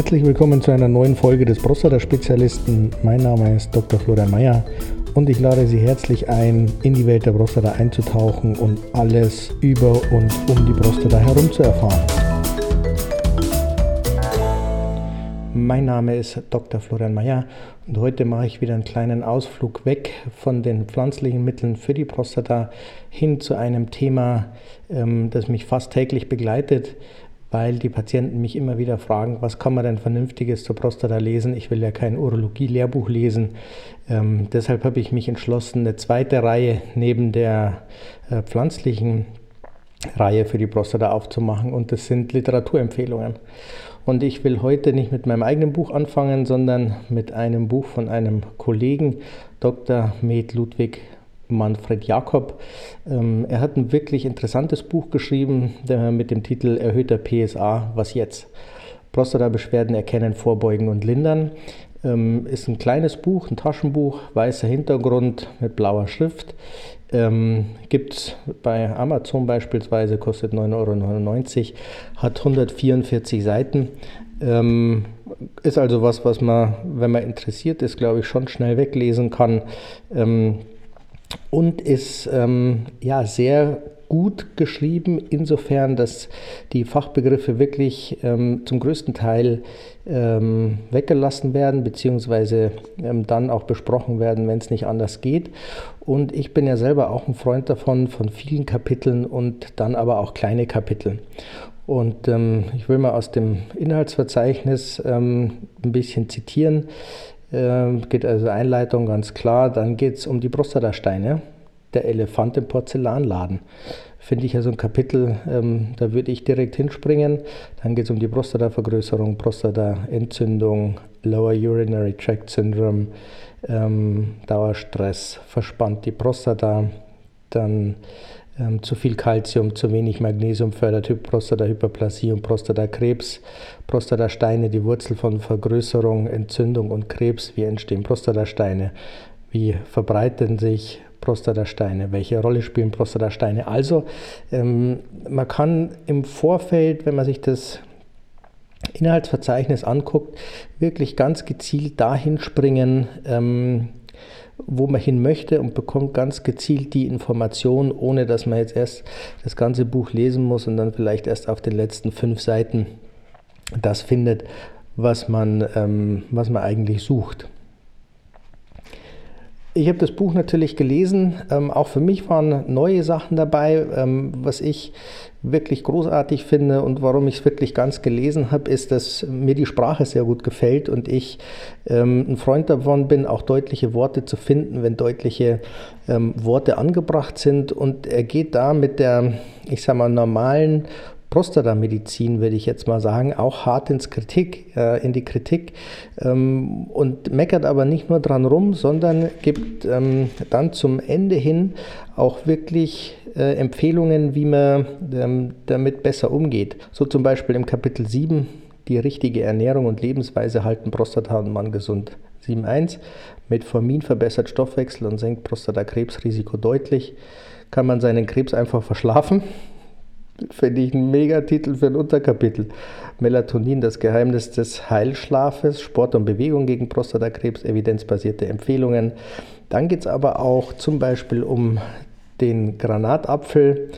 Herzlich willkommen zu einer neuen Folge des Prostata-Spezialisten. Mein Name ist Dr. Florian Mayer und ich lade Sie herzlich ein, in die Welt der Prostata einzutauchen und alles über und um die Prostata herum zu erfahren. Mein Name ist Dr. Florian Mayer und heute mache ich wieder einen kleinen Ausflug weg von den pflanzlichen Mitteln für die Prostata hin zu einem Thema, ähm, das mich fast täglich begleitet, weil die Patienten mich immer wieder fragen, was kann man denn Vernünftiges zur Prostata lesen? Ich will ja kein Urologie-Lehrbuch lesen. Ähm, deshalb habe ich mich entschlossen, eine zweite Reihe neben der äh, pflanzlichen Reihe für die Prostata aufzumachen und das sind Literaturempfehlungen. Und ich will heute nicht mit meinem eigenen Buch anfangen, sondern mit einem Buch von einem Kollegen, Dr. Med Ludwig Manfred Jakob. Ähm, er hat ein wirklich interessantes Buch geschrieben mit dem Titel Erhöhter PSA, was jetzt? Prostata-Beschwerden erkennen, vorbeugen und lindern. Ähm, ist ein kleines Buch, ein Taschenbuch, weißer Hintergrund mit blauer Schrift. Ähm, Gibt es bei Amazon beispielsweise, kostet 9,99 Euro, hat 144 Seiten. Ähm, ist also was, was man, wenn man interessiert ist, glaube ich, schon schnell weglesen kann. Ähm, und ist ähm, ja sehr gut geschrieben, insofern, dass die Fachbegriffe wirklich ähm, zum größten Teil ähm, weggelassen werden, beziehungsweise ähm, dann auch besprochen werden, wenn es nicht anders geht. Und ich bin ja selber auch ein Freund davon, von vielen Kapiteln und dann aber auch kleine Kapiteln. Und ähm, ich will mal aus dem Inhaltsverzeichnis ähm, ein bisschen zitieren. Ähm, geht also Einleitung ganz klar. Dann geht es um die Prostatasteine, der Elefant im Porzellanladen. Finde ich ja so ein Kapitel, ähm, da würde ich direkt hinspringen. Dann geht es um die Prostatavergrößerung, Prostataentzündung, Lower Urinary Tract Syndrome, ähm, Dauerstress, verspannt die Prostata, dann ähm, zu viel Kalzium, zu wenig Magnesium fördert Prostatahyperplasie und Prostatakrebs, Prostatasteine, die Wurzel von Vergrößerung, Entzündung und Krebs. Wie entstehen Prostatasteine? Wie verbreiten sich Prostatasteine? Welche Rolle spielen Prostatasteine? Also, ähm, man kann im Vorfeld, wenn man sich das Inhaltsverzeichnis anguckt, wirklich ganz gezielt dahin springen, ähm, wo man hin möchte und bekommt ganz gezielt die Information, ohne dass man jetzt erst das ganze Buch lesen muss und dann vielleicht erst auf den letzten fünf Seiten das findet, was man, ähm, was man eigentlich sucht. Ich habe das Buch natürlich gelesen. Ähm, auch für mich waren neue Sachen dabei. Ähm, was ich wirklich großartig finde und warum ich es wirklich ganz gelesen habe, ist, dass mir die Sprache sehr gut gefällt und ich ähm, ein Freund davon bin, auch deutliche Worte zu finden, wenn deutliche ähm, Worte angebracht sind. Und er geht da mit der, ich sag mal, normalen Prostatamedizin, würde ich jetzt mal sagen, auch hart ins Kritik, äh, in die Kritik ähm, und meckert aber nicht nur dran rum, sondern gibt ähm, dann zum Ende hin auch wirklich äh, Empfehlungen, wie man ähm, damit besser umgeht. So zum Beispiel im Kapitel 7, die richtige Ernährung und Lebensweise halten Prostata und Mann gesund. 7.1 Metformin verbessert Stoffwechsel und senkt Prostatakrebsrisiko deutlich. Kann man seinen Krebs einfach verschlafen? Finde ich ein Megatitel für ein Unterkapitel. Melatonin, das Geheimnis des Heilschlafes, Sport und Bewegung gegen Prostatakrebs, evidenzbasierte Empfehlungen. Dann geht es aber auch zum Beispiel um den Granatapfel.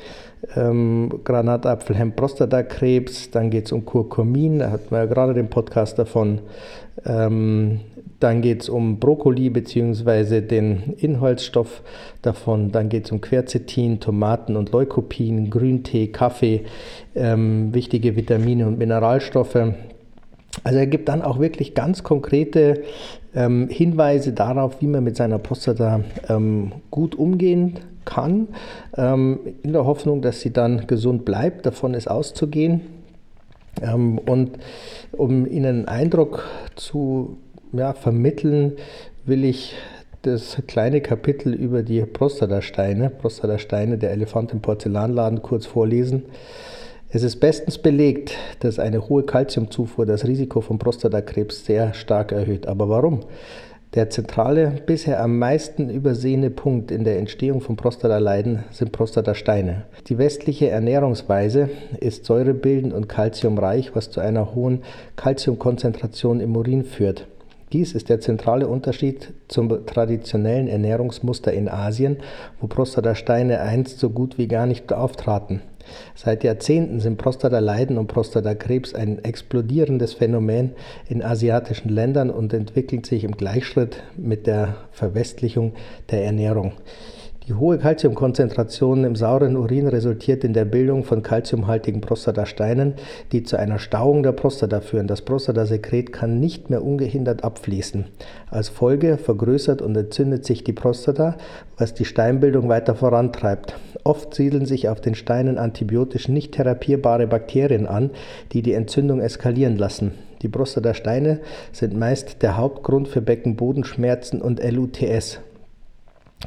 Ähm, Granatapfel hemmt Prostatakrebs, dann geht es um Kurkumin, da hatten wir ja gerade den Podcast davon. Ähm, dann geht es um Brokkoli bzw. den Inhaltsstoff davon. Dann geht es um Quercetin, Tomaten und Leukopin, Grüntee, Kaffee, ähm, wichtige Vitamine und Mineralstoffe. Also er gibt dann auch wirklich ganz konkrete ähm, Hinweise darauf, wie man mit seiner Prostata ähm, gut umgehen kann, ähm, in der Hoffnung, dass sie dann gesund bleibt. Davon ist auszugehen. Ähm, und um Ihnen einen Eindruck zu ja, vermitteln will ich das kleine Kapitel über die Prostatasteine, Prostatasteine der Elefant im Porzellanladen kurz vorlesen. Es ist bestens belegt, dass eine hohe Kalziumzufuhr das Risiko von Prostatakrebs sehr stark erhöht. Aber warum? Der zentrale, bisher am meisten übersehene Punkt in der Entstehung von Prostataleiden sind Prostatasteine. Die westliche Ernährungsweise ist säurebildend und kalziumreich, was zu einer hohen Kalziumkonzentration im Urin führt. Dies ist der zentrale Unterschied zum traditionellen Ernährungsmuster in Asien, wo Prostatasteine einst so gut wie gar nicht auftraten. Seit Jahrzehnten sind Prostataleiden und Prostatakrebs ein explodierendes Phänomen in asiatischen Ländern und entwickelt sich im Gleichschritt mit der Verwestlichung der Ernährung. Die hohe Kalziumkonzentration im sauren Urin resultiert in der Bildung von kalziumhaltigen Prostatasteinen, die zu einer Stauung der Prostata führen. Das Prostatasekret kann nicht mehr ungehindert abfließen. Als Folge vergrößert und entzündet sich die Prostata, was die Steinbildung weiter vorantreibt. Oft siedeln sich auf den Steinen antibiotisch nicht therapierbare Bakterien an, die die Entzündung eskalieren lassen. Die Prostatasteine sind meist der Hauptgrund für Beckenbodenschmerzen und LUTS.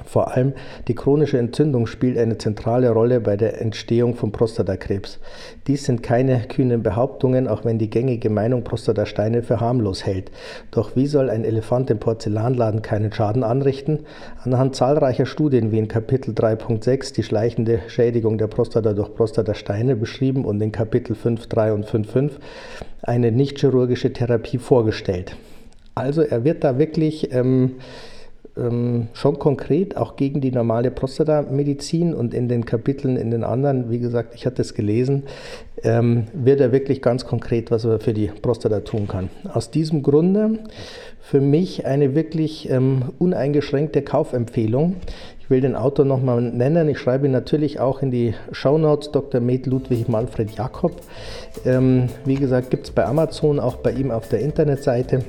Vor allem die chronische Entzündung spielt eine zentrale Rolle bei der Entstehung von Prostatakrebs. Dies sind keine kühnen Behauptungen, auch wenn die gängige Meinung Prostatasteine für harmlos hält. Doch wie soll ein Elefant im Porzellanladen keinen Schaden anrichten? Anhand zahlreicher Studien wie in Kapitel 3.6 die schleichende Schädigung der Prostata durch Prostatasteine beschrieben und in Kapitel 5.3 und 5.5 eine nicht-chirurgische Therapie vorgestellt. Also er wird da wirklich ähm, ähm, schon konkret auch gegen die normale Prostatamedizin und in den Kapiteln, in den anderen, wie gesagt, ich hatte es gelesen, ähm, wird er wirklich ganz konkret, was er für die Prostata tun kann. Aus diesem Grunde für mich eine wirklich ähm, uneingeschränkte Kaufempfehlung. Ich will den Autor nochmal nennen. Ich schreibe ihn natürlich auch in die Shownotes, Dr. Med Ludwig Manfred Jakob. Ähm, wie gesagt, gibt es bei Amazon, auch bei ihm auf der Internetseite.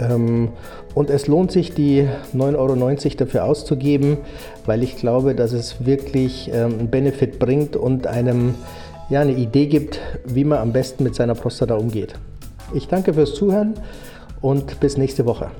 Ähm, und es lohnt sich, die 9,90 Euro dafür auszugeben, weil ich glaube, dass es wirklich ähm, einen Benefit bringt und einem ja, eine Idee gibt, wie man am besten mit seiner Prostata umgeht. Ich danke fürs Zuhören und bis nächste Woche.